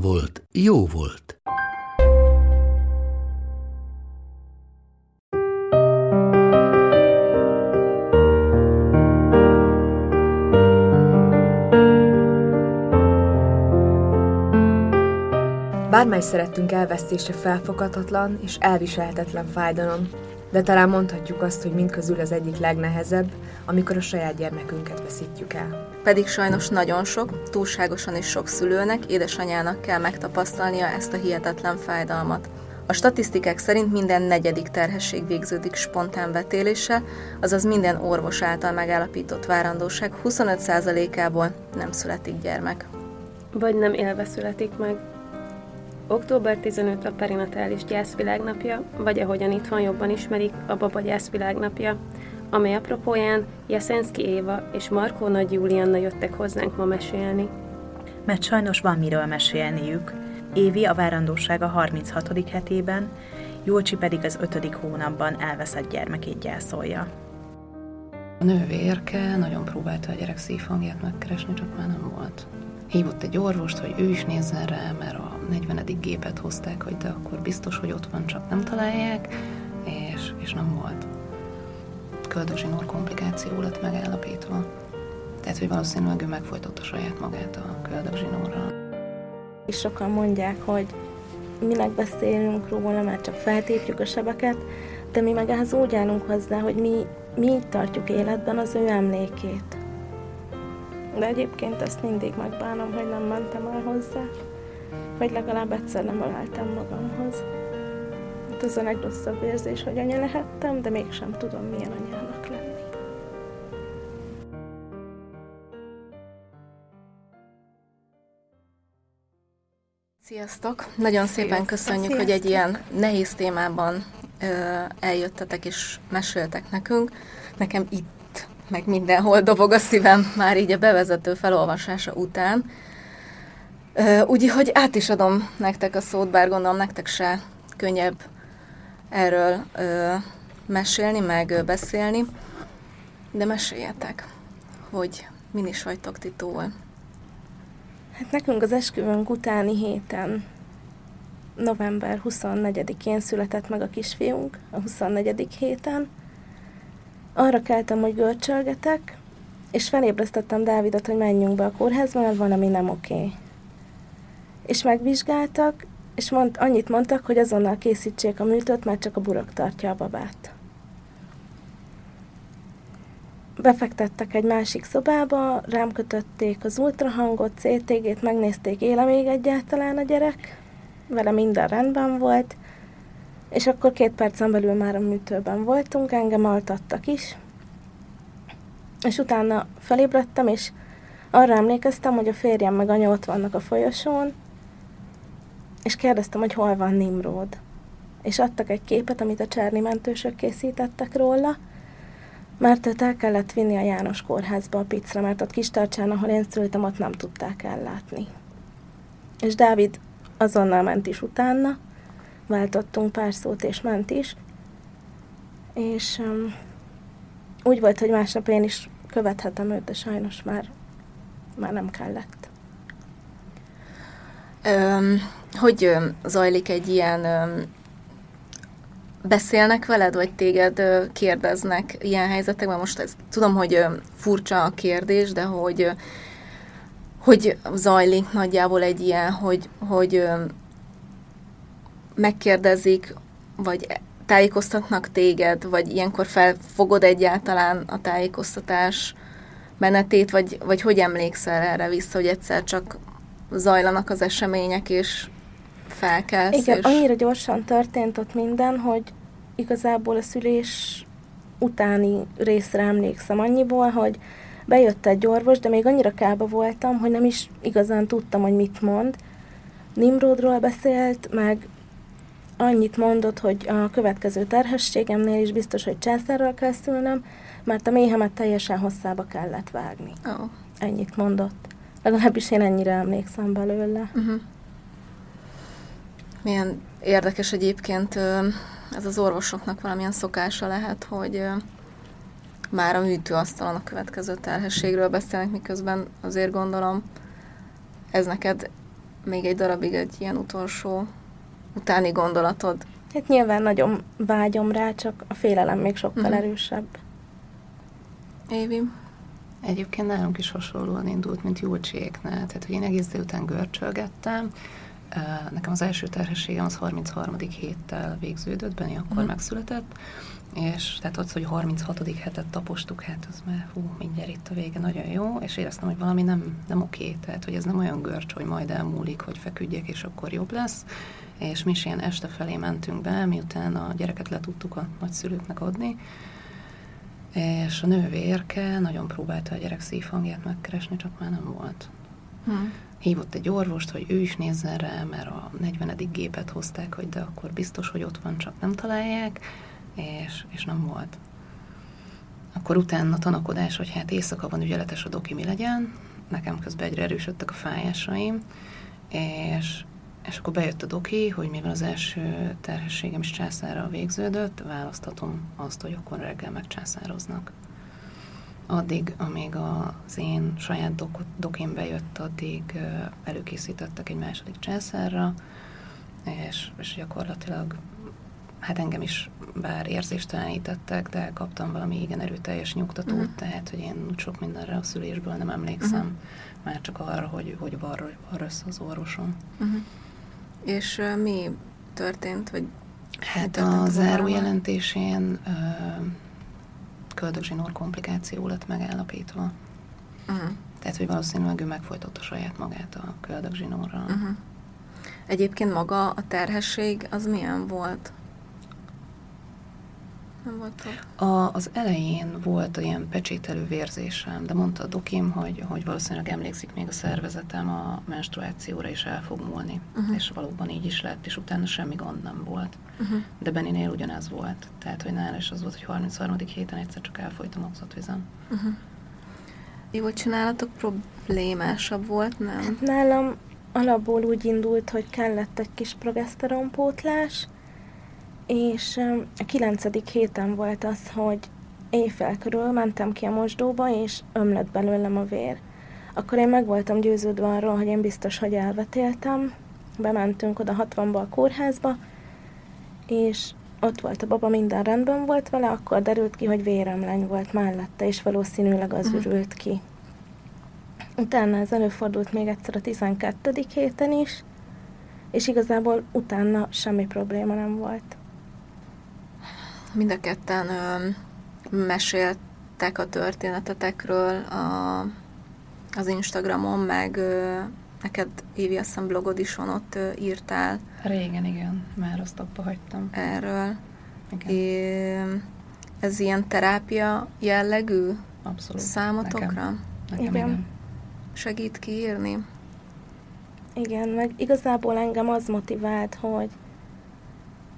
volt, jó volt. Bármely szerettünk elvesztése felfoghatatlan és elviselhetetlen fájdalom, de talán mondhatjuk azt, hogy mindközül az egyik legnehezebb, amikor a saját gyermekünket veszítjük el. Pedig sajnos nagyon sok, túlságosan is sok szülőnek, édesanyának kell megtapasztalnia ezt a hihetetlen fájdalmat. A statisztikák szerint minden negyedik terhesség végződik spontán vetélése, azaz minden orvos által megállapított várandóság 25%-ából nem születik gyermek. Vagy nem élve születik meg. Október 15 a perinatális gyászvilágnapja, vagy ahogyan itthon jobban ismerik, a baba gyászvilágnapja, amely apropóján Jeszenszki Éva és Markó Nagy Júlianna jöttek hozzánk ma mesélni. Mert sajnos van miről mesélniük. Évi a várandósága 36. hetében, Jolcsi pedig az 5. hónapban elveszett gyermekét gyászolja. A nővérke nagyon próbálta a gyerek szívhangját megkeresni, csak már nem volt. Hívott egy orvost, hogy ő is nézzen rá, mert a 40. gépet hozták, hogy de akkor biztos, hogy ott van, csak nem találják, és, és nem volt. Köldögzsinór komplikáció lett megállapítva. Tehát, hogy valószínűleg ő megfojtotta saját magát a köldögzsinórral. És sokan mondják, hogy minek beszélünk róla, mert csak feltépjük a sebeket, de mi meg ehhez úgy állunk hozzá, hogy mi, mi így tartjuk életben az ő emlékét. De egyébként ezt mindig megbánom, hogy nem mentem el hozzá, vagy legalább egyszer nem öleltem magamhoz. Hát ez a legrosszabb érzés, hogy anya lehettem, de mégsem tudom, milyen anyának lenni. Sziasztok! Nagyon szépen köszönjük, Sziasztok. hogy egy ilyen nehéz témában ö, eljöttetek és meséltek nekünk. Nekem itt, meg mindenhol dobog a szívem már így a bevezető felolvasása után. Úgyhogy át is adom nektek a szót, bár gondolom nektek se könnyebb erről ö, mesélni, meg ö, beszélni. De meséljetek, hogy min is vagytok ti túl. Hát nekünk az esküvőnk utáni héten, november 24-én született meg a kisfiunk, a 24. héten. Arra keltem, hogy görcsölgetek, és felébresztettem Dávidot, hogy menjünk be a kórházba, mert valami nem oké. Okay. És megvizsgáltak, és mond, annyit mondtak, hogy azonnal készítsék a műtőt, mert csak a burok tartja a babát. Befektettek egy másik szobába, rám kötötték az ultrahangot, CTG-t, megnézték, éle még egyáltalán a gyerek, vele minden rendben volt, és akkor két percen belül már a műtőben voltunk, engem altattak is, és utána felébredtem, és arra emlékeztem, hogy a férjem meg anya ott vannak a folyosón, és kérdeztem, hogy hol van Nimród. És adtak egy képet, amit a Cserni mentősök készítettek róla, mert őt el kellett vinni a János kórházba a picra, mert ott Kistarcsán, ahol én szültem, ott nem tudták ellátni. És Dávid azonnal ment is utána, váltottunk pár szót, és ment is. És um, úgy volt, hogy másnap én is követhetem őt, de sajnos már, már nem kellett. Um, hogy zajlik egy ilyen beszélnek veled, vagy téged kérdeznek ilyen helyzetekben? Most ez, tudom, hogy furcsa a kérdés, de hogy hogy zajlik nagyjából egy ilyen, hogy, hogy megkérdezik, vagy tájékoztatnak téged, vagy ilyenkor felfogod egyáltalán a tájékoztatás menetét, vagy, vagy hogy emlékszel erre vissza, hogy egyszer csak zajlanak az események, és felkelsz. Igen, és... annyira gyorsan történt ott minden, hogy igazából a szülés utáni részre emlékszem annyiból, hogy Bejött egy orvos, de még annyira kába voltam, hogy nem is igazán tudtam, hogy mit mond. Nimrodról beszélt, meg annyit mondott, hogy a következő terhességemnél is biztos, hogy császárral kell szülnöm, mert a méhemet teljesen hosszába kellett vágni. Oh. Ennyit mondott. Legalábbis én ennyire emlékszem belőle. Uh-huh. Milyen érdekes egyébként ez az orvosoknak valamilyen szokása lehet, hogy már a műtőasztalon a következő terhességről beszélnek, miközben azért gondolom, ez neked még egy darabig egy ilyen utolsó utáni gondolatod? Hát nyilván nagyon vágyom rá, csak a félelem még sokkal uh-huh. erősebb. Évi? Egyébként nálunk is hasonlóan indult, mint Júlcsiéknál. Tehát, hogy én egész délután görcsölgettem, Nekem az első terhességem az 33. héttel végződött, Benni akkor uh-huh. megszületett, és tehát ott, hogy 36. hetet tapostuk, hát az már hú, mindjárt itt a vége, nagyon jó, és éreztem, hogy valami nem, nem oké, tehát hogy ez nem olyan görcs, hogy majd elmúlik, hogy feküdjek, és akkor jobb lesz, és mi is ilyen este felé mentünk be, miután a gyereket le tudtuk a nagyszülőknek adni, és a nővérke nagyon próbálta a gyerek szívhangját megkeresni, csak már nem volt. Hmm. Hívott egy orvost, hogy ő is nézzen rá, mert a 40. gépet hozták, hogy de akkor biztos, hogy ott van, csak nem találják, és, és nem volt. Akkor utána tanakodás, hogy hát éjszaka van ügyeletes a doki, mi legyen. Nekem közben egyre erősödtek a fájásaim, és, és akkor bejött a doki, hogy mivel az első terhességem is császára végződött, választhatom azt, hogy akkor reggel megcsászároznak addig, amíg az én saját dok- dokim bejött, addig előkészítettek egy második császárra, és, és gyakorlatilag hát engem is bár érzéstelenítettek, de kaptam valami igen erőteljes nyugtatót, uh-huh. tehát, hogy én sok mindenre a szülésből nem emlékszem, uh-huh. már csak arra, hogy, hogy var, var össze az orvosom. Uh-huh. És uh, mi történt, vagy Hát a zárójelentésén uh, köldögzsinór komplikáció lett megállapítva. Uh-huh. Tehát, hogy valószínűleg ő megfojtotta saját magát a köldögzsinórral. Uh-huh. Egyébként maga a terhesség az milyen volt? Nem volt a, az elején volt ilyen pecsételő vérzésem, de mondta a dokim, hogy, hogy valószínűleg emlékszik még a szervezetem a menstruációra, és el fog múlni. Uh-huh. És valóban így is lett, és utána semmi gond nem volt. Uh-huh. De Beninél ugyanez volt. Tehát, hogy nála is az volt, hogy 33. héten egyszer csak elfolyt a moxotvizem. Uh-huh. Jól csinálatok problémásabb volt, nem? Nálam alapból úgy indult, hogy kellett egy kis progeszteronpótlás, és a kilencedik héten volt az, hogy éjfél körül mentem ki a mosdóba, és ömlött belőlem a vér. Akkor én meg voltam győződve arról, hogy én biztos, hogy elvetéltem. Bementünk oda 60-ba a kórházba, és ott volt a baba, minden rendben volt vele, akkor derült ki, hogy véremleny volt mellette, és valószínűleg az uh-huh. ürült ki. Utána ez előfordult még egyszer a 12. héten is, és igazából utána semmi probléma nem volt. Mind a ketten ö, meséltek a történetetekről a, az Instagramon, meg ö, neked Évi, azt hiszem blogod is van, ott ö, írtál. Régen, igen, már azt abba hagytam. Erről. Igen. É, ez ilyen terápia jellegű Abszolút. számotokra? Nekem, nekem igen. igen. Segít kiírni? Igen, meg igazából engem az motivált, hogy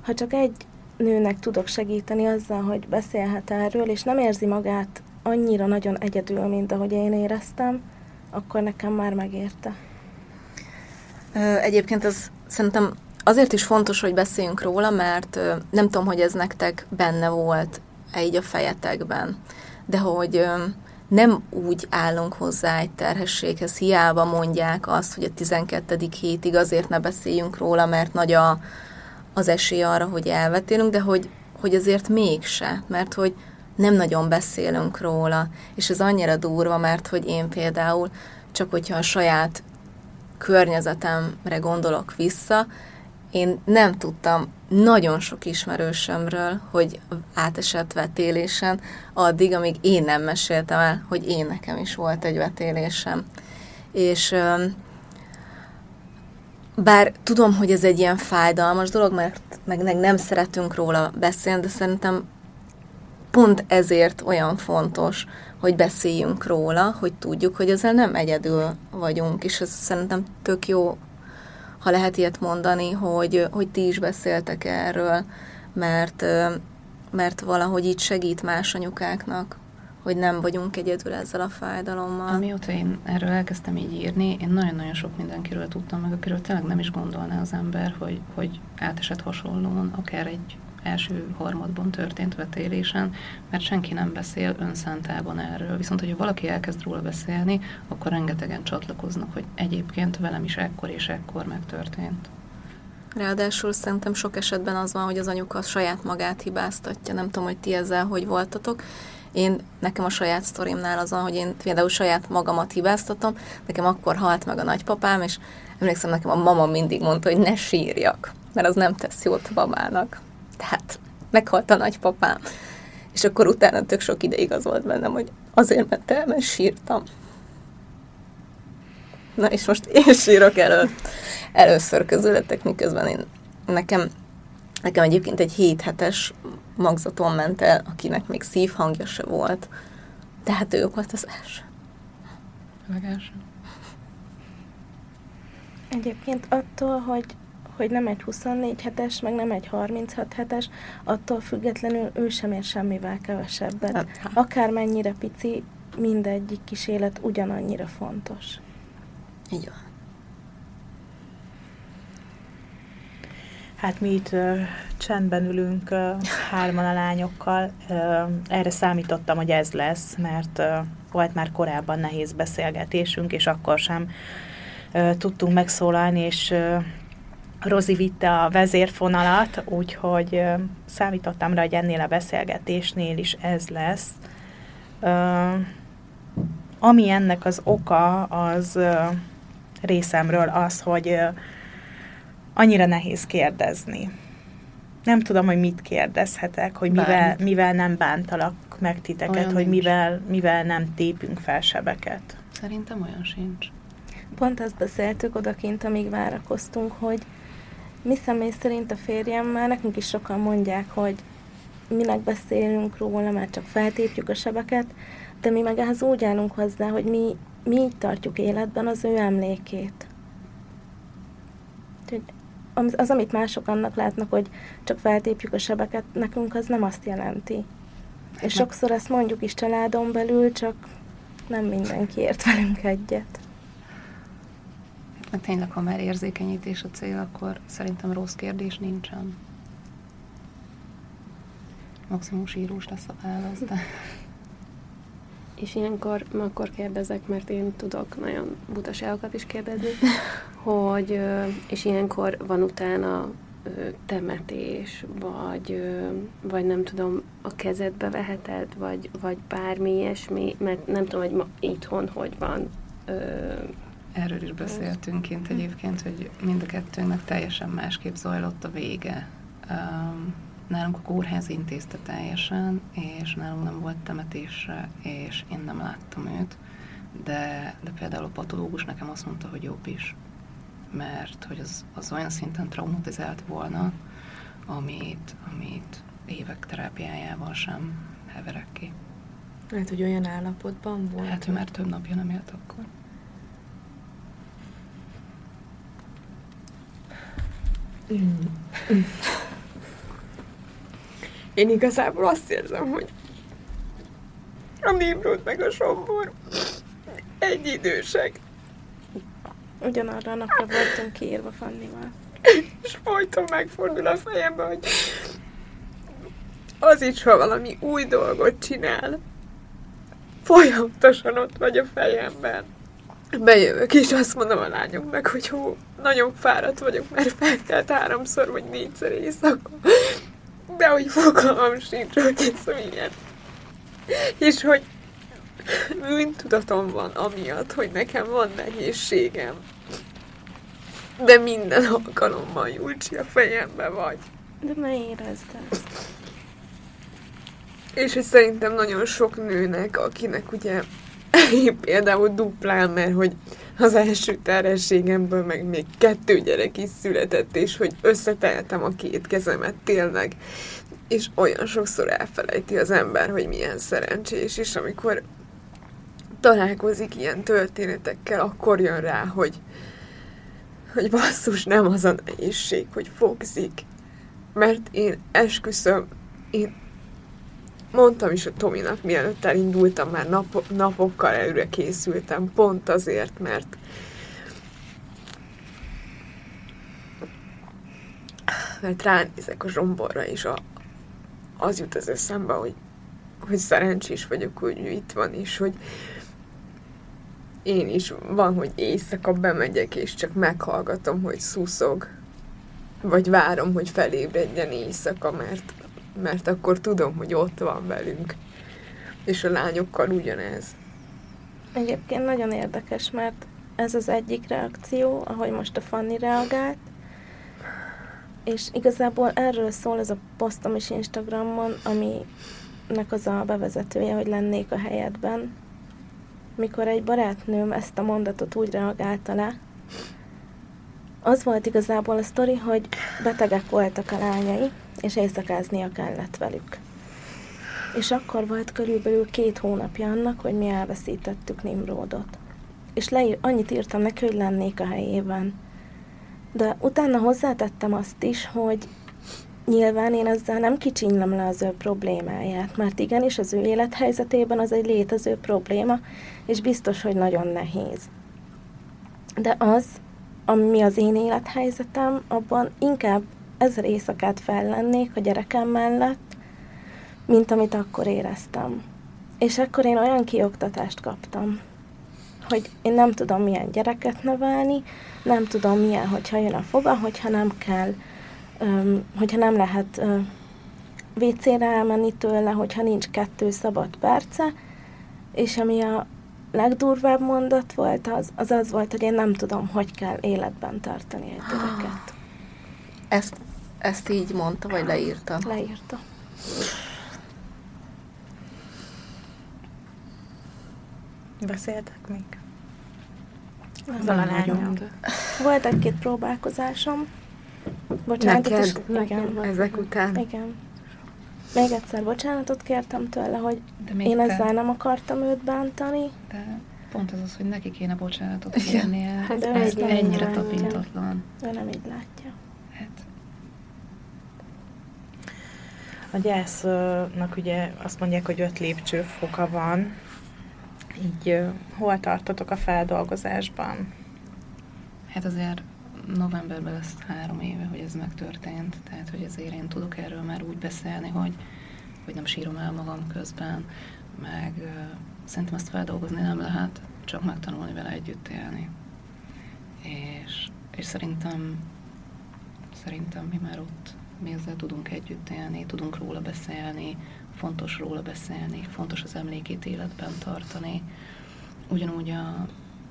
ha csak egy nőnek tudok segíteni azzal, hogy beszélhet erről, és nem érzi magát annyira nagyon egyedül, mint ahogy én éreztem, akkor nekem már megérte. Egyébként ez szerintem azért is fontos, hogy beszéljünk róla, mert nem tudom, hogy ez nektek benne volt így a fejetekben, de hogy nem úgy állunk hozzá egy terhességhez, hiába mondják azt, hogy a 12. hétig azért ne beszéljünk róla, mert nagy a, az esély arra, hogy elvetélünk, de hogy, hogy azért mégse, mert hogy nem nagyon beszélünk róla, és ez annyira durva, mert hogy én például, csak hogyha a saját környezetemre gondolok vissza, én nem tudtam nagyon sok ismerősömről, hogy átesett vetélésen, addig, amíg én nem meséltem el, hogy én nekem is volt egy vetélésem. És bár tudom, hogy ez egy ilyen fájdalmas dolog, mert meg, meg nem szeretünk róla beszélni, de szerintem pont ezért olyan fontos, hogy beszéljünk róla, hogy tudjuk, hogy ezzel nem egyedül vagyunk, és ez szerintem tök jó, ha lehet ilyet mondani, hogy, hogy ti is beszéltek erről, mert, mert valahogy így segít más anyukáknak, hogy nem vagyunk egyedül ezzel a fájdalommal. Amióta én erről elkezdtem így írni, én nagyon-nagyon sok mindenkiről tudtam meg, akiről tényleg nem is gondolná az ember, hogy, hogy átesett hasonlóan, akár egy első harmadban történt vetélésen, mert senki nem beszél önszántában erről. Viszont, hogyha valaki elkezd róla beszélni, akkor rengetegen csatlakoznak, hogy egyébként velem is ekkor és ekkor megtörtént. Ráadásul szerintem sok esetben az van, hogy az anyuka saját magát hibáztatja. Nem tudom, hogy ti ezzel hogy voltatok. Én, nekem a saját sztorimnál az van, hogy én például saját magamat hibáztatom. Nekem akkor halt meg a nagypapám, és emlékszem, nekem a mama mindig mondta, hogy ne sírjak, mert az nem tesz jót a babának. Tehát meghalt a nagypapám. És akkor utána tök sok ideig az volt bennem, hogy azért ment mert sírtam. Na és most én sírok elő, először közületek, miközben én, nekem, nekem egyébként egy 7 hetes magzaton ment el, akinek még szívhangja se volt. Tehát ő volt az első. Legelső. Egyébként attól, hogy hogy nem egy 24 hetes, meg nem egy 36 hetes, attól függetlenül ő sem ér semmivel kevesebbet. Hát, hát. Akármennyire pici, mindegyik kis élet ugyanannyira fontos. Így van. Hát mi itt uh, csendben ülünk uh, hárman a lányokkal. Uh, erre számítottam, hogy ez lesz, mert uh, volt már korábban nehéz beszélgetésünk, és akkor sem uh, tudtunk megszólalni, és uh, Rozi vitte a vezérfonalat, úgyhogy uh, számítottam rá, hogy ennél a beszélgetésnél is ez lesz. Uh, ami ennek az oka, az uh, részemről az, hogy uh, annyira nehéz kérdezni. Nem tudom, hogy mit kérdezhetek, hogy mivel, mivel nem bántalak meg titeket, olyan hogy mivel, mivel nem tépünk fel sebeket. Szerintem olyan sincs. Pont azt beszéltük odakint, amíg várakoztunk, hogy mi személy szerint a férjemmel, nekünk is sokan mondják, hogy minek beszélünk róla, mert csak feltépjük a sebeket, de mi meg ehhez úgy állunk hozzá, hogy mi, mi így tartjuk életben az ő emlékét. Az, az, amit mások annak látnak, hogy csak feltépjük a sebeket, nekünk az nem azt jelenti. És sokszor ezt mondjuk is családon belül, csak nem mindenki ért velünk egyet. Mert tényleg, ha már érzékenyítés a cél, akkor szerintem rossz kérdés nincsen. Maximum sírós lesz a válasz, de... És ilyenkor, akkor kérdezek, mert én tudok nagyon butaságokat is kérdezni, hogy, és ilyenkor van utána temetés, vagy, vagy nem tudom, a kezedbe veheted, vagy, vagy bármi ilyesmi, mert nem tudom, hogy ma itthon hogy van Erről is beszéltünk kint egyébként, hogy mind a kettőnknek teljesen másképp zajlott a vége. Um, nálunk a kórház intézte teljesen, és nálunk nem volt temetésre, és én nem láttam őt, de, de például a patológus nekem azt mondta, hogy jobb is, mert hogy az, az olyan szinten traumatizált volna, amit, amit évek terápiájával sem heverek ki. Lehet, hogy olyan állapotban volt? Hát, hogy már több napja nem élt akkor. Én igazából azt érzem, hogy a Nimrod meg a Sombor egy idősek. Ugyanarra a napra voltunk kiírva Fannival. És folyton megfordul a fejembe, hogy az is, ha valami új dolgot csinál, folyamatosan ott vagy a fejemben bejövök, és azt mondom a lányoknak, hogy hú, nagyon fáradt vagyok, mert felkelt háromszor, vagy négyszer éjszaka. De hogy fogalmam sincs, hogy ez milyen. És hogy mind tudatom van amiatt, hogy nekem van nehézségem. De minden alkalommal Julcsi a fejembe vagy. De ne érezd ezt. És hogy szerintem nagyon sok nőnek, akinek ugye például duplán, mert hogy az első terhességemből meg még kettő gyerek is született, és hogy összeteltem a két kezemet tényleg. és olyan sokszor elfelejti az ember, hogy milyen szerencsés, és amikor találkozik ilyen történetekkel, akkor jön rá, hogy, hogy basszus, nem az a nehézség, hogy fogzik. Mert én esküszöm, én mondtam is a Tominak, mielőtt elindultam, már nap, napokkal előre készültem, pont azért, mert mert ránézek a zsomborra, és a, az jut az eszembe, hogy, hogy szerencsés vagyok, hogy itt van, és hogy én is van, hogy éjszaka bemegyek, és csak meghallgatom, hogy szuszog, vagy várom, hogy felébredjen éjszaka, mert, mert akkor tudom, hogy ott van velünk. És a lányokkal ugyanez. Egyébként nagyon érdekes, mert ez az egyik reakció, ahogy most a Fanni reagált, és igazából erről szól ez a posztom is Instagramon, aminek az a bevezetője, hogy lennék a helyedben. Mikor egy barátnőm ezt a mondatot úgy reagálta le, az volt igazából a sztori, hogy betegek voltak a lányai, és éjszakáznia kellett velük. És akkor volt körülbelül két hónapja annak, hogy mi elveszítettük Nimrodot. És leír, annyit írtam neki, hogy lennék a helyében. De utána hozzátettem azt is, hogy nyilván én ezzel nem kicsinylem le az ő problémáját, mert igenis az ő élethelyzetében az egy létező probléma, és biztos, hogy nagyon nehéz. De az, ami az én élethelyzetem, abban inkább ezer éjszakát fellennék a gyerekem mellett, mint amit akkor éreztem. És akkor én olyan kioktatást kaptam, hogy én nem tudom milyen gyereket nevelni, nem tudom milyen, hogyha jön a foga, hogyha nem kell, um, hogyha nem lehet uh, WC-re elmenni tőle, hogyha nincs kettő szabad perce, és ami a legdurvább mondat volt, az, az az volt, hogy én nem tudom, hogy kell életben tartani egy gyereket. Ezt, ezt így mondta, vagy leírta? Leírta. Beszéltek még? Azzal a lányom. Volt egy-két próbálkozásom. Bocsánatot Neked? is. Igen. Ezek után? Igen. Még egyszer bocsánatot kértem tőle, hogy én te- ezzel nem akartam őt bántani. De pont az az, hogy neki kéne bocsánatot kérnie. Hát Ez ennyire tapintatlan. Ő nem így látja. Hát, A gyásznak ugye azt mondják, hogy öt lépcsőfoka van. Így hol tartotok a feldolgozásban? hát azért novemberben lesz három éve, hogy ez megtörtént, tehát hogy azért én tudok erről már úgy beszélni, hogy, hogy nem sírom el magam közben, meg ö, szerintem ezt feldolgozni nem lehet, csak megtanulni vele együtt élni. És, és szerintem, szerintem mi már ott, mi ezzel tudunk együtt élni, tudunk róla beszélni, fontos róla beszélni, fontos az emlékét életben tartani. Ugyanúgy a,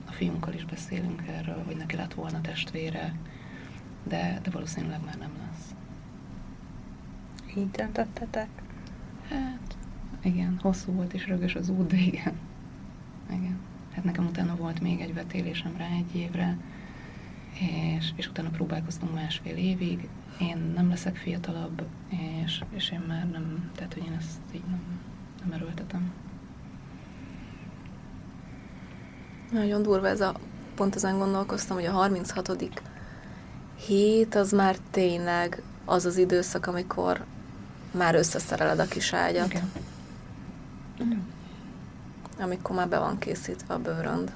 a fiunkkal is beszélünk erről, hogy neki lett volna testvére, de, de valószínűleg már nem lesz. Így döntöttetek? Hát, igen, hosszú volt és rögös az út, de igen. Igen. Hát nekem utána volt még egy vetélésem rá egy évre, és, és utána próbálkoztunk másfél évig. Én nem leszek fiatalabb, és, és én már nem, tehát hogy én ezt így nem, nem erőltetem. Nagyon durva ez a, pont ezen gondolkoztam, hogy a 36. hét az már tényleg az az időszak, amikor már összeszereled a kis ágyat. Igen. Amikor már be van készítve a bőrönd.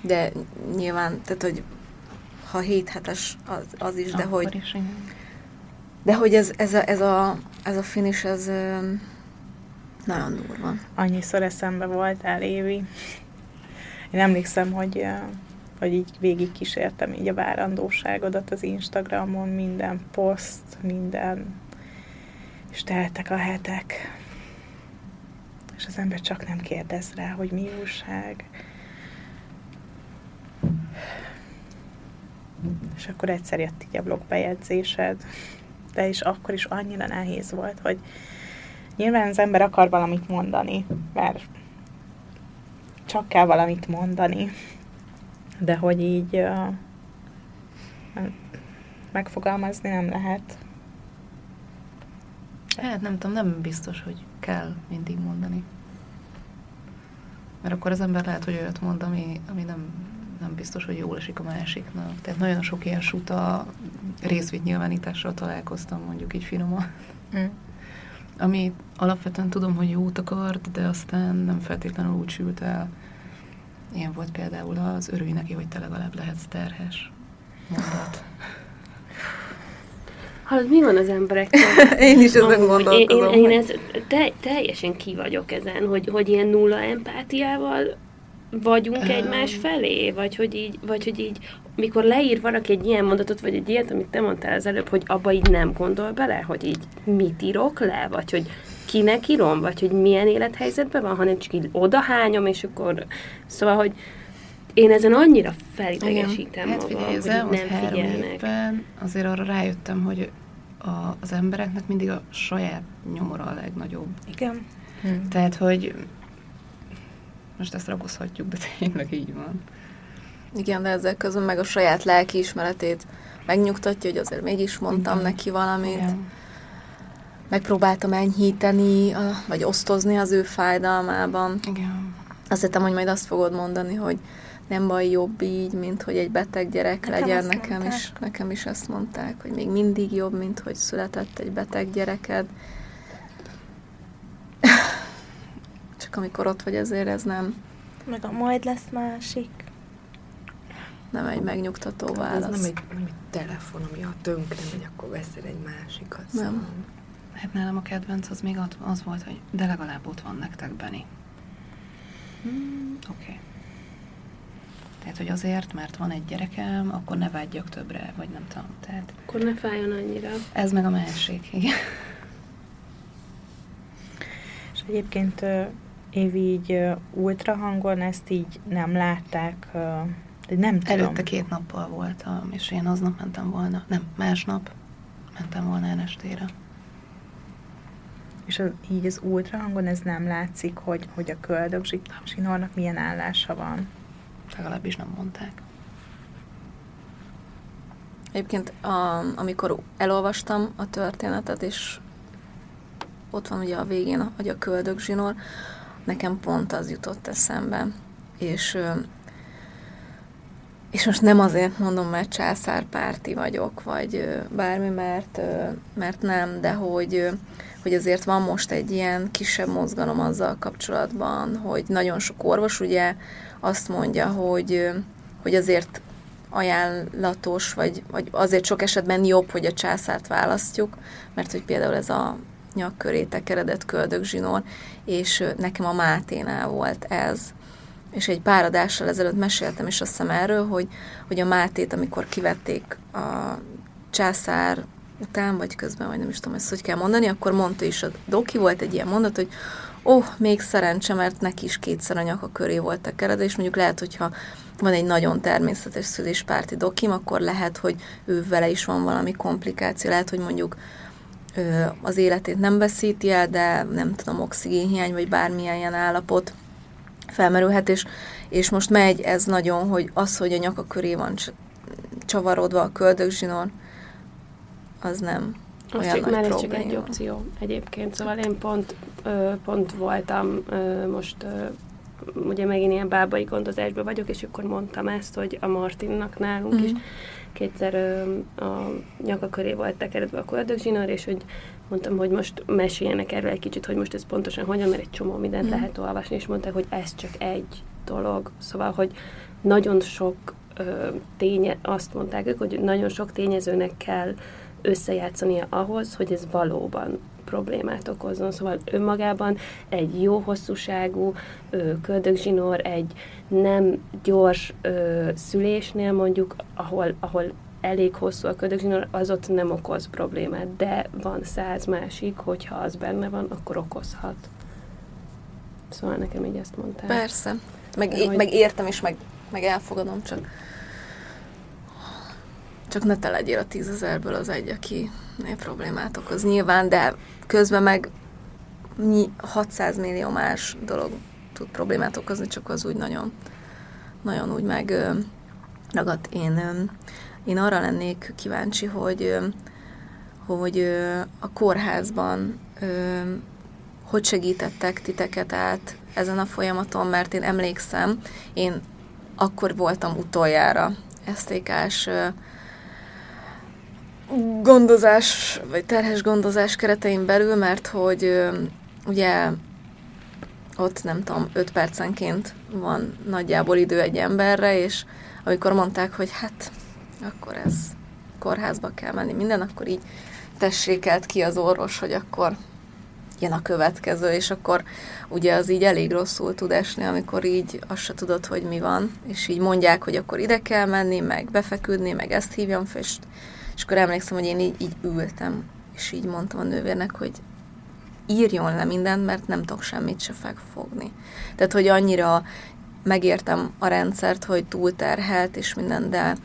De nyilván, tehát, hogy ha 7 hetes az, az is, de Akkor hogy, is, igen. de hogy ez, ez, a, ez, a, ez a finish, ez nagyon durva. Annyiszor eszembe voltál, Évi. Én emlékszem, hogy, hogy így végig kísértem így a várandóságodat az Instagramon, minden poszt, minden, és teltek a hetek. És az ember csak nem kérdez rá, hogy mi újság. És akkor egyszer jött így a blogbejegyzésed, de is akkor is annyira nehéz volt, hogy nyilván az ember akar valamit mondani, mert csak kell valamit mondani, de hogy így uh, megfogalmazni nem lehet. Hát nem tudom, nem biztos, hogy kell mindig mondani. Mert akkor az ember lehet, hogy olyat mond, ami, ami nem, nem biztos, hogy jól esik a másiknak. Tehát nagyon sok ilyen suta részvét nyilvánítással találkoztam, mondjuk így finoman. Mm. Ami alapvetően tudom, hogy jót akart, de aztán nem feltétlenül úgy sült el. Ilyen volt például az örülj neki, hogy te legalább lehetsz terhes mondat. Hallod, mi van az emberekkel? én is ezen gondolkozom. Én, én, én ez, te, teljesen ki vagyok ezen, hogy, hogy ilyen nulla empátiával vagyunk egymás felé, vagy hogy így, vagy hogy így, mikor leír valaki egy ilyen mondatot, vagy egy ilyet, amit te mondtál az előbb, hogy abba így nem gondol bele, hogy így mit írok le, vagy hogy kinek írom, vagy hogy milyen élethelyzetben van, hanem csak így odahányom, és akkor, szóval, hogy én ezen annyira felidegesítem hát magam, figyelj, hogy nem figyelnek. Évben azért arra rájöttem, hogy a, az embereknek mindig a saját nyomora a legnagyobb. Igen. Hm. Tehát, hogy most ezt ragozhatjuk, de tényleg így van. Igen, de ezzel közben meg a saját lelki ismeretét megnyugtatja, hogy azért mégis mondtam Igen. neki valamit. Igen. Megpróbáltam enyhíteni, vagy osztozni az ő fájdalmában. Igen. Azt hittem, hogy majd azt fogod mondani, hogy nem baj jobb így, mint hogy egy beteg gyerek nekem legyen. Nekem is, nekem is ezt mondták, hogy még mindig jobb, mint hogy született egy beteg gyereked. Csak amikor ott vagy, azért ez nem... Meg a majd lesz másik. Nem egy megnyugtató válasz. Ez nem egy, nem egy telefon, ami a tönkre megy, akkor veszel egy másikat. Nem. Szóval. Hát nálam a kedvenc az még az volt, hogy de legalább ott van nektek, Benni. Hmm, Oké. Okay. Tehát, hogy azért, mert van egy gyerekem, akkor ne vágyjak többre, vagy nem tudom. Tehát akkor ne fájjon annyira. Ez meg a másik, igen. És egyébként Évi így ultrahangon ezt így nem látták, de nem tudom. Előtte két nappal voltam, és én aznap mentem volna, nem, másnap mentem volna el estére. És az, így az ultrahangon ez nem látszik, hogy, hogy a köldök zsinórnak milyen állása van. Legalábbis nem mondták. Egyébként a, amikor elolvastam a történetet, és ott van ugye a végén, hogy a köldök zsinór, nekem pont az jutott eszembe. És, és most nem azért mondom, mert császárpárti vagyok, vagy bármi, mert, mert nem, de hogy, hogy azért van most egy ilyen kisebb mozgalom azzal kapcsolatban, hogy nagyon sok orvos ugye azt mondja, hogy, hogy azért ajánlatos, vagy, vagy azért sok esetben jobb, hogy a császárt választjuk, mert hogy például ez a nyakköré tekeredett köldögzsinór, és nekem a Máténál volt ez. És egy pár adással ezelőtt meséltem is azt hiszem erről, hogy, hogy a Mátét, amikor kivették a császár után, vagy közben, vagy nem is tudom, ezt hogy kell mondani, akkor mondta is a Doki, volt egy ilyen mondat, hogy ó, oh, még szerencse, mert neki is kétszer a nyaka köré volt tekeredve, és mondjuk lehet, hogyha van egy nagyon természetes szüléspárti dokim, akkor lehet, hogy ő vele is van valami komplikáció, lehet, hogy mondjuk az életét nem veszíti el, de nem tudom, oxigénhiány, vagy bármilyen ilyen állapot felmerülhet, és, és most megy ez nagyon, hogy az, hogy a nyaka köré van csavarodva a köldögzsinór, az nem az olyan csak, nagy probléma. csak egy opció egyébként, szóval én pont, pont voltam most ugye megint ilyen bábai gondozásban vagyok, és akkor mondtam ezt, hogy a Martinnak nálunk uh-huh. is kétszer a nyaka köré volt tekeredve a koldögzsinór, és hogy mondtam, hogy most meséljenek erről egy kicsit, hogy most ez pontosan hogyan, mert egy csomó mindent mm. lehet olvasni, és mondták, hogy ez csak egy dolog. Szóval, hogy nagyon sok ö, ténye, azt mondták ők, hogy nagyon sok tényezőnek kell összejátszania ahhoz, hogy ez valóban problémát okozzon. Szóval önmagában egy jó hosszúságú köldögzsinór, egy nem gyors ö, szülésnél mondjuk, ahol, ahol elég hosszú a köldögzsinór, az ott nem okoz problémát, de van száz másik, hogyha az benne van, akkor okozhat. Szóval nekem így ezt mondták. Persze. Meg, hogy... meg értem is, meg, meg elfogadom, csak csak ne te legyél a tízezerből az egy, aki problémát okoz. Nyilván, de közben meg 600 millió más dolog tud problémát okozni, csak az úgy nagyon, nagyon úgy meg ragadt. Én, én arra lennék kíváncsi, hogy hogy a kórházban hogy segítettek titeket át ezen a folyamaton, mert én emlékszem, én akkor voltam utoljára STK-s gondozás, vagy terhes gondozás keretein belül, mert hogy ugye ott nem tudom, 5 percenként van nagyjából idő egy emberre, és amikor mondták, hogy hát akkor ez kórházba kell menni minden, akkor így tessékelt ki az orvos, hogy akkor jön a következő, és akkor ugye az így elég rosszul tud esni, amikor így azt se tudod, hogy mi van, és így mondják, hogy akkor ide kell menni, meg befeküdni, meg ezt hívjam és, és akkor emlékszem, hogy én így, így ültem, és így mondtam a nővérnek, hogy írjon le mindent, mert nem tudok semmit se fogni. Tehát, hogy annyira megértem a rendszert, hogy túlterhelt és minden, de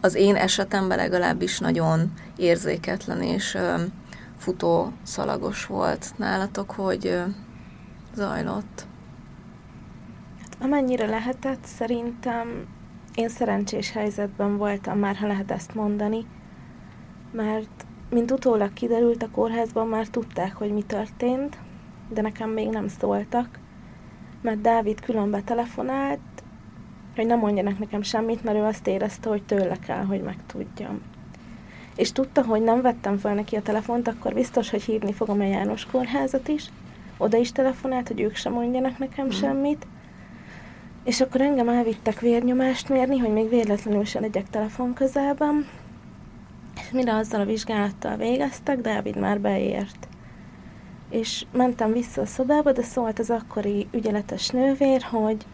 az én esetemben legalábbis nagyon érzéketlen és futó szalagos volt nálatok, hogy zajlott. Hát amennyire lehetett, szerintem én szerencsés helyzetben voltam már, ha lehet ezt mondani, mert mint utólag kiderült, a kórházban már tudták, hogy mi történt, de nekem még nem szóltak, mert Dávid külön betelefonált, hogy nem mondjanak nekem semmit, mert ő azt érezte, hogy tőle kell, hogy megtudjam. És tudta, hogy nem vettem fel neki a telefont, akkor biztos, hogy hívni fogom a János kórházat is. Oda is telefonált, hogy ők sem mondjanak nekem mm. semmit. És akkor engem elvittek vérnyomást mérni, hogy még véletlenül se legyek telefon közelben. Mire azzal a vizsgálattal végeztek, Dávid már beért. És mentem vissza a szobába, de szólt az akkori ügyeletes nővér, hogy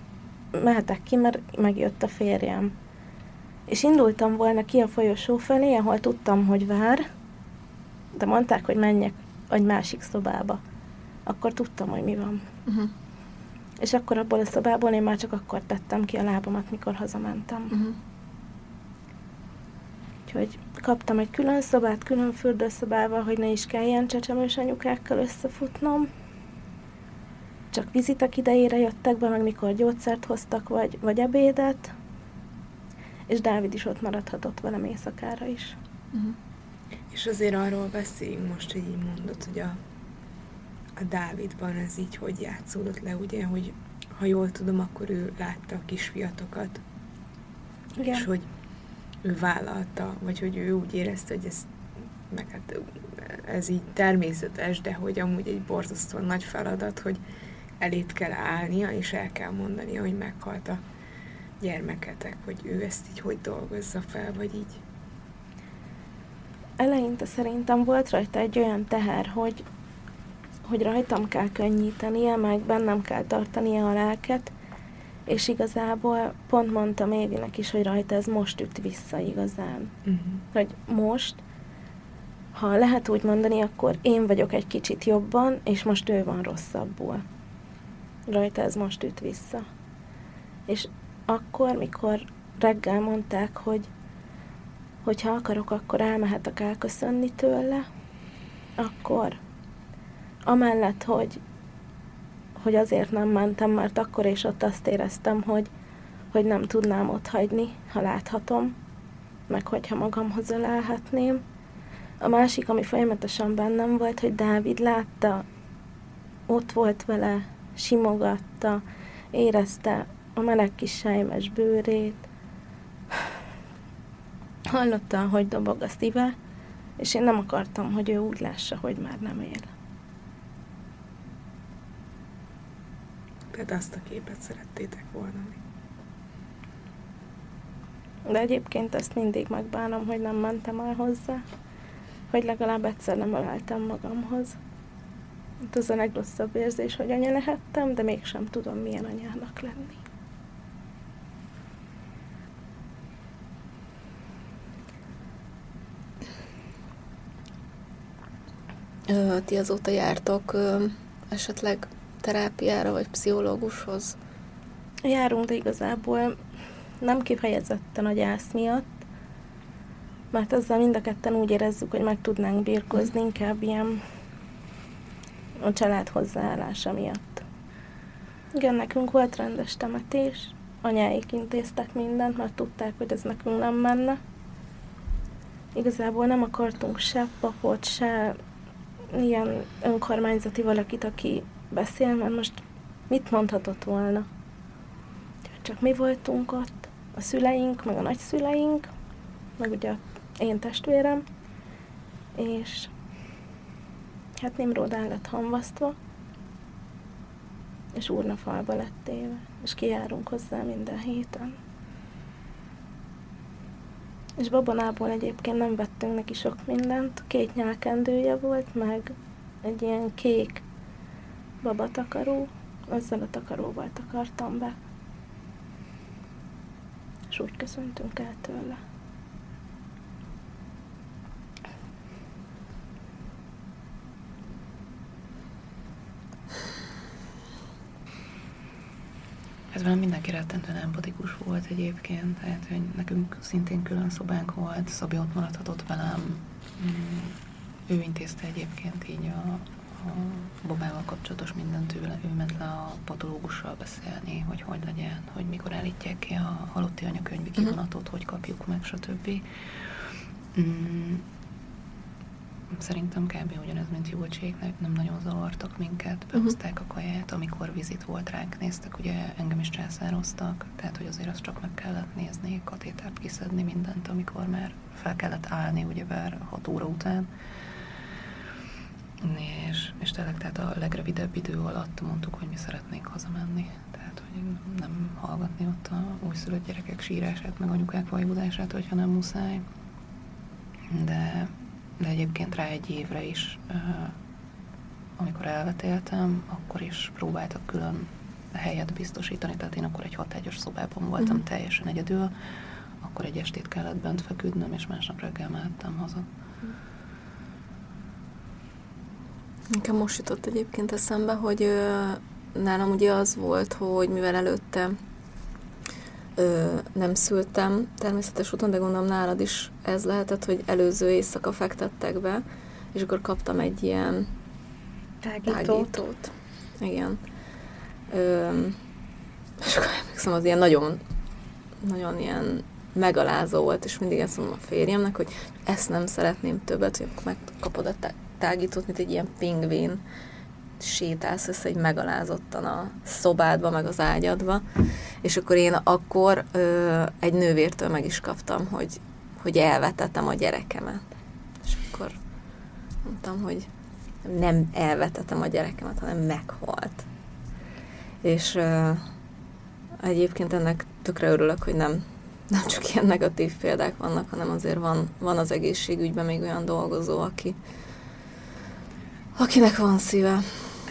mehetek ki, mert megjött a férjem. És indultam volna ki a folyosó felé, ahol tudtam, hogy vár, de mondták, hogy menjek egy másik szobába. Akkor tudtam, hogy mi van. Uh-huh. És akkor abból a szobából én már csak akkor tettem ki a lábamat, mikor hazamentem. Uh-huh. Úgyhogy kaptam egy külön szobát, külön fürdőszobával, hogy ne is kelljen csecsemős anyukákkal összefutnom. Csak vizitek idejére jöttek be, meg mikor gyógyszert hoztak, vagy, vagy ebédet. És Dávid is ott maradhatott velem éjszakára is. Uh-huh. És azért arról beszéljünk most, hogy így mondod, hogy a, a Dávidban ez így hogy játszódott le, ugye, hogy ha jól tudom, akkor ő látta a kisfiatokat. Igen. És hogy ő vállalta, vagy hogy ő úgy érezte, hogy ez, meg hát ez így természetes, de hogy amúgy egy borzasztó nagy feladat, hogy elét kell állnia, és el kell mondania, hogy meghalt a gyermeketek, hogy ő ezt így hogy dolgozza fel, vagy így. Eleinte szerintem volt rajta egy olyan teher, hogy, hogy rajtam kell könnyítenie, meg bennem kell tartania a lelket, és igazából pont mondtam Évinek is, hogy rajta ez most üt vissza igazán. Uh-huh. Hogy most, ha lehet úgy mondani, akkor én vagyok egy kicsit jobban, és most ő van rosszabbul. Rajta ez most üt vissza. És akkor, mikor reggel mondták, hogy hogyha akarok, akkor elmehetek elköszönni tőle, akkor amellett, hogy hogy azért nem mentem, mert akkor és ott azt éreztem, hogy, hogy nem tudnám ott hagyni, ha láthatom, meg hogyha magamhoz ölelhetném. A másik, ami folyamatosan bennem volt, hogy Dávid látta, ott volt vele, simogatta, érezte a meleg kis sejmes bőrét, hallotta, hogy dobog a szíve, és én nem akartam, hogy ő úgy lássa, hogy már nem él. Tehát azt a képet szerettétek volna. De egyébként ezt mindig megbánom, hogy nem mentem el hozzá, hogy legalább egyszer nem öleltem magamhoz. Hát az a legrosszabb érzés, hogy anya lehettem, de mégsem tudom, milyen anyának lenni. Ö, ti azóta jártok ö, esetleg terápiára vagy pszichológushoz? Járunk, de igazából nem kifejezetten a gyász miatt, mert ezzel mind a ketten úgy érezzük, hogy meg tudnánk birkozni, inkább ilyen a család hozzáállása miatt. Igen, nekünk volt rendes temetés, anyáik intéztek mindent, mert tudták, hogy ez nekünk nem menne. igazából nem akartunk se papot, se ilyen önkormányzati valakit, aki beszél, mert most mit mondhatott volna? Csak mi voltunk ott, a szüleink, meg a nagyszüleink, meg ugye én testvérem, és hát Nimród el lett hamvasztva, és falba lett téve, és kijárunk hozzá minden héten. És babonából egyébként nem vettünk neki sok mindent, két nyálkendője volt, meg egy ilyen kék babatakaró, azzal a takaróval takartam be. És úgy köszöntünk el tőle. Ez velem mindenki rettentően empatikus volt egyébként, tehát hogy nekünk szintén külön szobánk volt, Szabi ott maradhatott velem, mm, ő intézte egyébként így a Bobával kapcsolatos mindent tőle, ő ment le a patológussal beszélni, hogy hogy legyen, hogy mikor állítják ki a halotti anyakönyvi mhm. kivonatot, hogy kapjuk meg, stb. Mm, szerintem kb. ugyanez, mint Julcséknek, nem nagyon zavartak minket, mhm. behozták a kaját, amikor vizit volt ránk, néztek, ugye engem is császároztak, tehát hogy azért azt csak meg kellett nézni, katétert kiszedni, mindent, amikor már fel kellett állni, ugyebár 6 óra után. És, és tényleg tehát a legrövidebb idő alatt mondtuk, hogy mi szeretnénk hazamenni. Tehát, hogy nem hallgatni ott a újszülött gyerekek sírását, meg anyukák vajudását, hogyha nem muszáj. De de egyébként rá egy évre is, amikor elvetéltem, akkor is próbáltak külön helyet biztosítani, tehát én akkor egy hatágyos szobában voltam uh-huh. teljesen egyedül, akkor egy estét kellett bent feküdnöm, és másnap reggel mehettem haza. Nekem most jutott egyébként eszembe, hogy nálam ugye az volt, hogy mivel előtte ö, nem szültem természetes úton, de gondolom nálad is ez lehetett, hogy előző éjszaka fektettek be, és akkor kaptam egy ilyen tágítót. tágítót. Igen. Ö, és akkor emlékszem, az ilyen nagyon, nagyon ilyen megalázó volt, és mindig ezt mondom a férjemnek, hogy ezt nem szeretném többet, hogy akkor megkapod a tágítót, mint egy ilyen pingvin, sétálsz össze egy megalázottan a szobádba, meg az ágyadba, és akkor én akkor ö, egy nővértől meg is kaptam, hogy, hogy elvetettem a gyerekemet. És akkor mondtam, hogy nem elvetettem a gyerekemet, hanem meghalt. És ö, egyébként ennek tökre örülök, hogy nem, nem csak ilyen negatív példák vannak, hanem azért van, van az egészségügyben még olyan dolgozó, aki, akinek van szíve.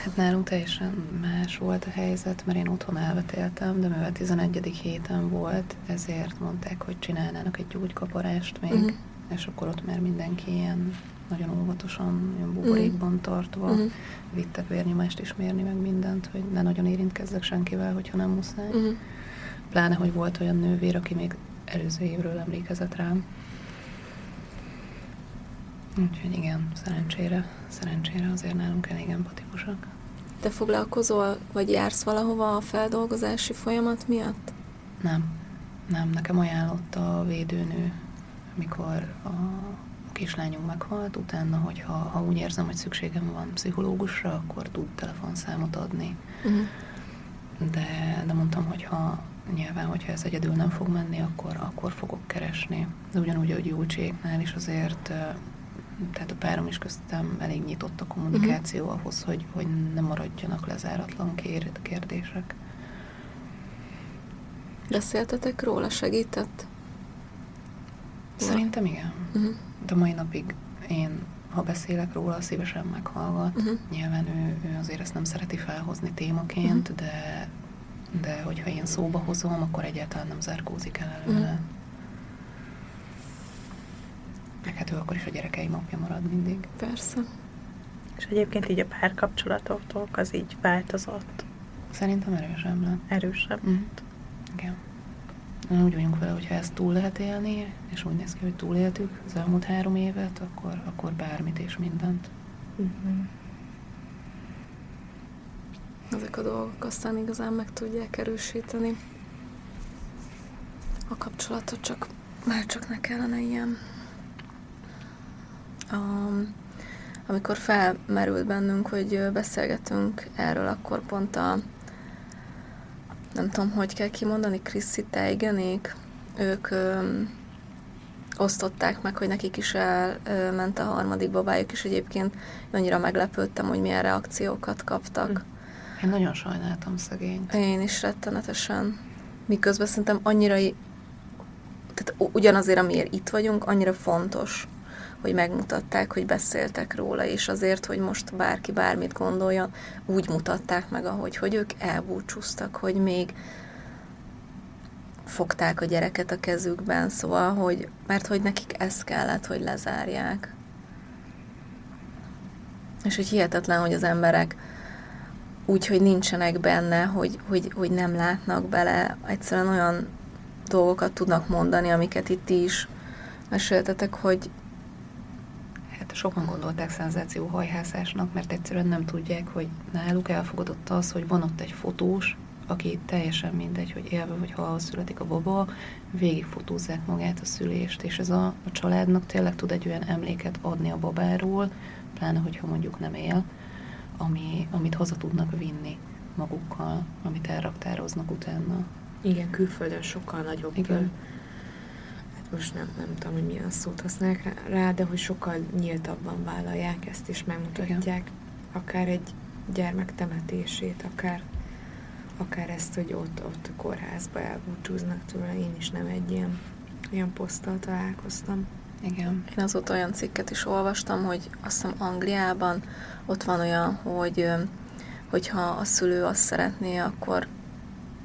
Hát nálunk teljesen más volt a helyzet, mert én otthon elvetéltem, de mivel 11. héten volt, ezért mondták, hogy csinálnának egy gyógykaparást még, uh-huh. és akkor ott már mindenki ilyen nagyon óvatosan, ilyen buborékban uh-huh. tartva uh-huh. vittek vérnyomást is mérni, meg mindent, hogy ne nagyon érintkezzek senkivel, hogyha nem muszáj. Uh-huh. Pláne, hogy volt olyan nővér, aki még előző évről emlékezett rám. Úgyhogy igen, szerencsére, szerencsére azért nálunk elég empatikusak. Te foglalkozol, vagy jársz valahova a feldolgozási folyamat miatt? Nem. Nem, nekem ajánlotta a védőnő, amikor a kislányunk meghalt, utána, hogyha ha úgy érzem, hogy szükségem van pszichológusra, akkor tud telefonszámot adni. Uh-huh. De, de mondtam, hogy ha nyilván, hogyha ez egyedül nem fog menni, akkor, akkor fogok keresni. De ugyanúgy, hogy Júlcséknál is azért tehát a párom is köztem elég nyitott a kommunikáció uh-huh. ahhoz, hogy, hogy ne maradjanak lezáratlan kér, kérdések. Beszéltetek róla? Segített? Szerintem igen. Uh-huh. De mai napig én, ha beszélek róla, szívesen meghallgat. Uh-huh. Nyilván ő, ő azért ezt nem szereti felhozni témaként, uh-huh. de, de hogyha én szóba hozom, akkor egyáltalán nem zárkózik el előle. Uh-huh. Meg hát ő akkor is a gyerekeim apja marad mindig. Persze. És egyébként így a párkapcsolatotok az így változott? Szerintem erősebb lett. Erősebb mm. Igen. Úgy vagyunk vele, hogyha ezt túl lehet élni, és úgy néz ki, hogy túléltük az elmúlt három évet, akkor, akkor bármit és mindent. Mm-hmm. Ezek a dolgok aztán igazán meg tudják erősíteni a kapcsolatot, csak már csak ne kellene ilyen Um, amikor felmerült bennünk, hogy beszélgetünk erről, akkor pont a nem tudom, hogy kell kimondani, Chrissy Teigenék, ők ö, osztották meg, hogy nekik is elment a harmadik babájuk, és egyébként annyira meglepődtem, hogy milyen reakciókat kaptak. Én nagyon sajnáltam szegényt. Én is rettenetesen. Miközben szerintem annyira, tehát ugyanazért, amiért itt vagyunk, annyira fontos, hogy megmutatták, hogy beszéltek róla, és azért, hogy most bárki bármit gondoljon, úgy mutatták meg, ahogy, hogy ők elbúcsúztak, hogy még fogták a gyereket a kezükben, szóval, hogy, mert hogy nekik ez kellett, hogy lezárják. És hogy hihetetlen, hogy az emberek úgy, hogy nincsenek benne, hogy, hogy, hogy nem látnak bele, egyszerűen olyan dolgokat tudnak mondani, amiket itt is meséltetek, hogy Hát sokan gondolták szenzációhajhászásnak, mert egyszerűen nem tudják, hogy náluk elfogadott az, hogy van ott egy fotós, aki teljesen mindegy, hogy élve vagy halva születik a baba, végigfotózzák magát a szülést, és ez a, a családnak tényleg tud egy olyan emléket adni a babáról, pláne, hogyha mondjuk nem él, ami, amit haza tudnak vinni magukkal, amit elraktároznak utána. Igen, külföldön sokkal nagyobb Igen most nem, nem tudom, hogy milyen szót használják rá, de hogy sokkal nyíltabban vállalják ezt, és megmutatják Igen. akár egy gyermek temetését, akár, akár ezt, hogy ott, ott a kórházba elbúcsúznak tőle. Én is nem egy ilyen, ilyen poszttal találkoztam. Igen. Én azóta olyan cikket is olvastam, hogy azt hiszem Angliában ott van olyan, hogy hogyha a szülő azt szeretné, akkor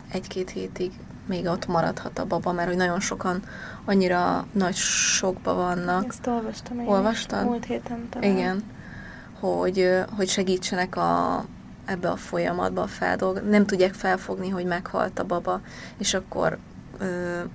egy-két hétig még ott maradhat a baba, mert hogy nagyon sokan annyira nagy sokba vannak. Ezt olvastam én Olvastad? Múlt héten talán. Igen. Hogy, hogy segítsenek a, ebbe a folyamatba a feldolg. Nem tudják felfogni, hogy meghalt a baba, és akkor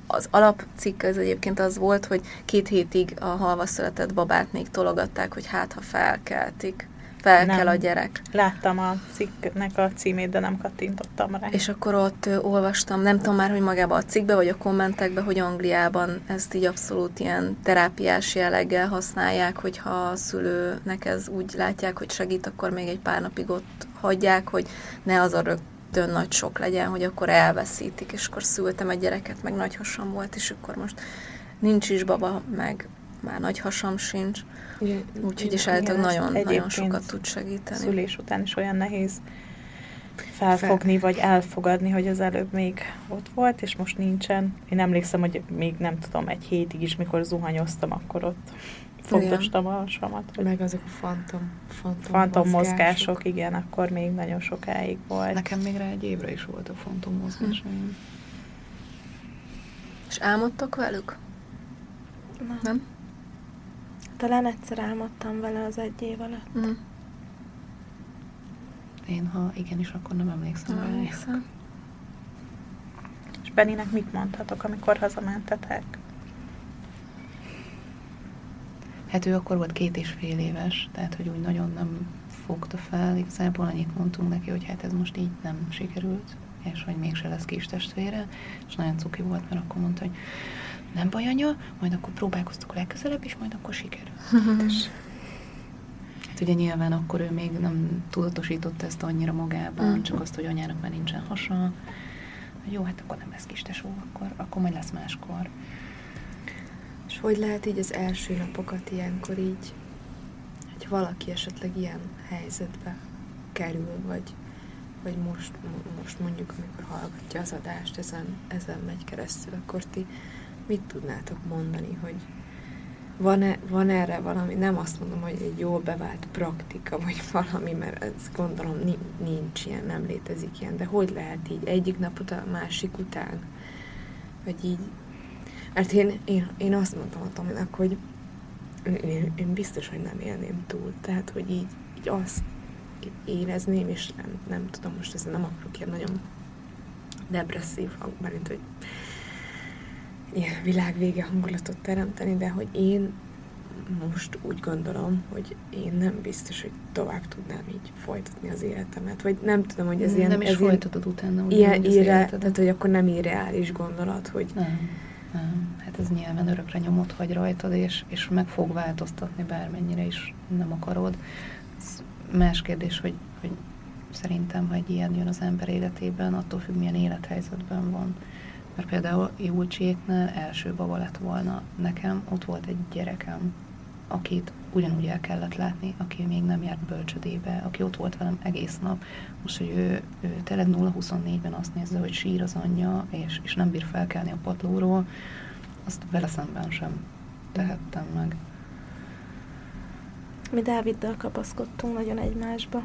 az alapcikk ez egyébként az volt, hogy két hétig a halva született babát még tologatták, hogy hát ha felkeltik fel nem. kell a gyerek. Láttam a cikknek a címét, de nem kattintottam rá. És akkor ott olvastam, nem tudom már, hogy magában a cikkbe, vagy a kommentekbe, hogy Angliában ezt így abszolút ilyen terápiás jelleggel használják, hogyha a szülőnek ez úgy látják, hogy segít, akkor még egy pár napig ott hagyják, hogy ne az a rögtön nagy sok legyen, hogy akkor elveszítik, és akkor szültem egy gyereket, meg nagy hasam volt, és akkor most nincs is baba, meg már nagy hasam sincs. Úgyhogy is általában nagyon, nagyon sokat tud segíteni. Szülés után is olyan nehéz felfogni, Fel. vagy elfogadni, hogy az előbb még ott volt, és most nincsen. Én emlékszem, hogy még nem tudom, egy hétig is, mikor zuhanyoztam, akkor ott fogdostam a hasamat. Hogy Meg azok a fantom, fantom, fantom mozgások. mozgások. igen, akkor még nagyon sokáig volt. Nekem még rá egy évre is volt a fantom mozgásaim. Hm. És álmodtok velük? Nem. nem? Talán egyszer álmodtam vele az egy év alatt. Mm. Én, ha igenis, akkor nem emlékszem nem emlékszem. És Beninek mit mondhatok, amikor hazamentetek? Hát ő akkor volt két és fél éves, tehát hogy úgy nagyon nem fogta fel. Igazából annyit mondtunk neki, hogy hát ez most így nem sikerült, és hogy mégse lesz kis testvére, és nagyon cuki volt, mert akkor mondta, hogy nem baj anya, majd akkor próbálkoztuk legközelebb, és majd akkor sikerül. hát ugye nyilván akkor ő még nem tudatosította ezt annyira magában, mm. csak azt, hogy anyának már nincsen hasa. Jó, hát akkor nem lesz kis tesó, akkor, akkor majd lesz máskor. És hogy lehet így az első napokat ilyenkor így, hogy valaki esetleg ilyen helyzetbe kerül, vagy, vagy most, most mondjuk, amikor hallgatja az adást, ezen, ezen megy keresztül, akkor ti mit tudnátok mondani, hogy van-e, van erre valami, nem azt mondom, hogy egy jól bevált praktika, vagy valami, mert ez gondolom nincs ilyen, nem létezik ilyen, de hogy lehet így egyik napot a másik után, vagy így, mert én, én, én azt mondtam a Tominak, hogy én, én biztos, hogy nem élném túl, tehát, hogy így, így azt érezném, és nem, nem tudom, most ezzel nem akarok ilyen nagyon depresszív hangban, hogy ilyen világvége hangulatot teremteni, de hogy én most úgy gondolom, hogy én nem biztos, hogy tovább tudnám így folytatni az életemet, vagy nem tudom, hogy ez nem ilyen... Nem is ez folytatod utána ilyen, ilyen irre, tehát hogy akkor nem irreális gondolat, hogy, nem. hát ez nyilván örökre nyomot hagy rajtad, és, és meg fog változtatni, bármennyire is nem akarod. Ez más kérdés, hogy, hogy szerintem, ha egy ilyen jön az ember életében, attól függ, milyen élethelyzetben van. Mert például Julcséknál első baba lett volna nekem, ott volt egy gyerekem, akit ugyanúgy el kellett látni, aki még nem járt bölcsödébe, aki ott volt velem egész nap. Most, hogy ő, ő tényleg 0-24-ben azt nézze, hogy sír az anyja, és, és nem bír felkelni a padlóról, azt vele szemben sem tehettem meg. Mi Dáviddal kapaszkodtunk nagyon egymásba,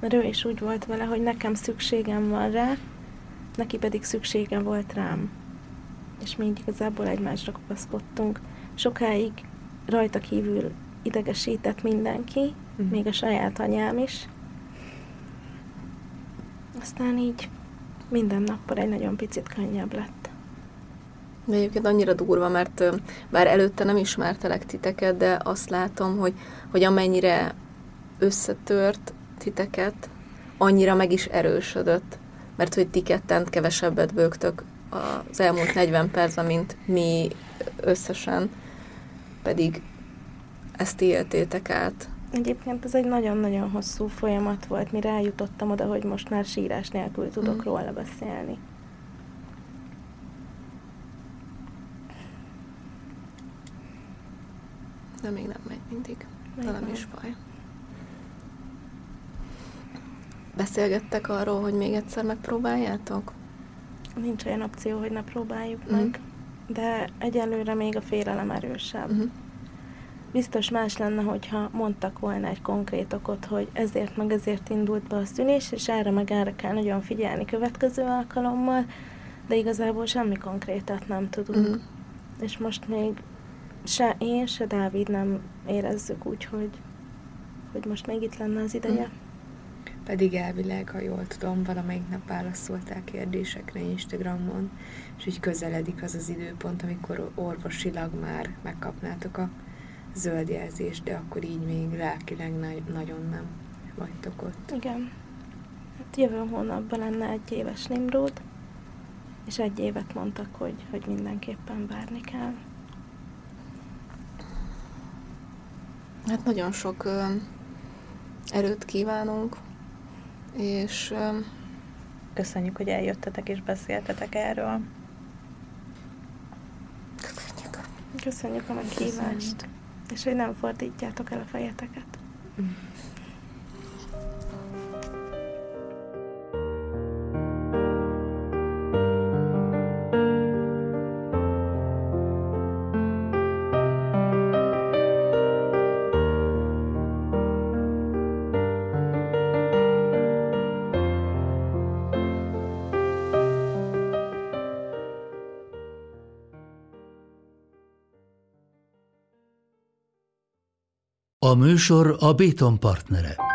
mert ő is úgy volt vele, hogy nekem szükségem van rá, neki pedig szüksége volt rám. És mi igazából egymásra kapaszkodtunk. Sokáig rajta kívül idegesített mindenki, mm. még a saját anyám is. Aztán így minden nappal egy nagyon picit könnyebb lett. De egyébként annyira durva, mert bár előtte nem ismertelek titeket, de azt látom, hogy, hogy amennyire összetört titeket, annyira meg is erősödött. Mert hogy ti ketten kevesebbet bőgtök az elmúlt 40 percben, mint mi összesen, pedig ezt éltétek át. Egyébként ez egy nagyon-nagyon hosszú folyamat volt, mire eljutottam oda, hogy most már sírás nélkül tudok mm. róla beszélni. De még nem megy mindig. De nem is baj. Beszélgettek arról, hogy még egyszer megpróbáljátok? Nincs olyan opció, hogy ne próbáljuk mm. meg, de egyelőre még a félelem erősebb. Mm. Biztos más lenne, hogyha mondtak volna egy konkrét okot, hogy ezért meg ezért indult be a szűnés, és erre meg erre kell nagyon figyelni következő alkalommal, de igazából semmi konkrétat nem tudunk. Mm. És most még se én, se Dávid nem érezzük úgy, hogy, hogy most még itt lenne az ideje. Mm. Pedig elvileg, ha jól tudom, valamelyik nap válaszoltál kérdésekre Instagramon, és így közeledik az az időpont, amikor orvosilag már megkapnátok a zöld jelzést, de akkor így még lelkileg na- nagyon nem vagytok ott. Igen. Hát jövő hónapban lenne egy éves Nimród, és egy évet mondtak, hogy, hogy mindenképpen várni kell. Hát nagyon sok ö, erőt kívánunk, és... Ö, Köszönjük, hogy eljöttetek és beszéltetek erről. Köszönjük. Köszönjük a meghívást. És hogy nem fordítjátok el a fejeteket. Mm. Műsor a Béton partnere.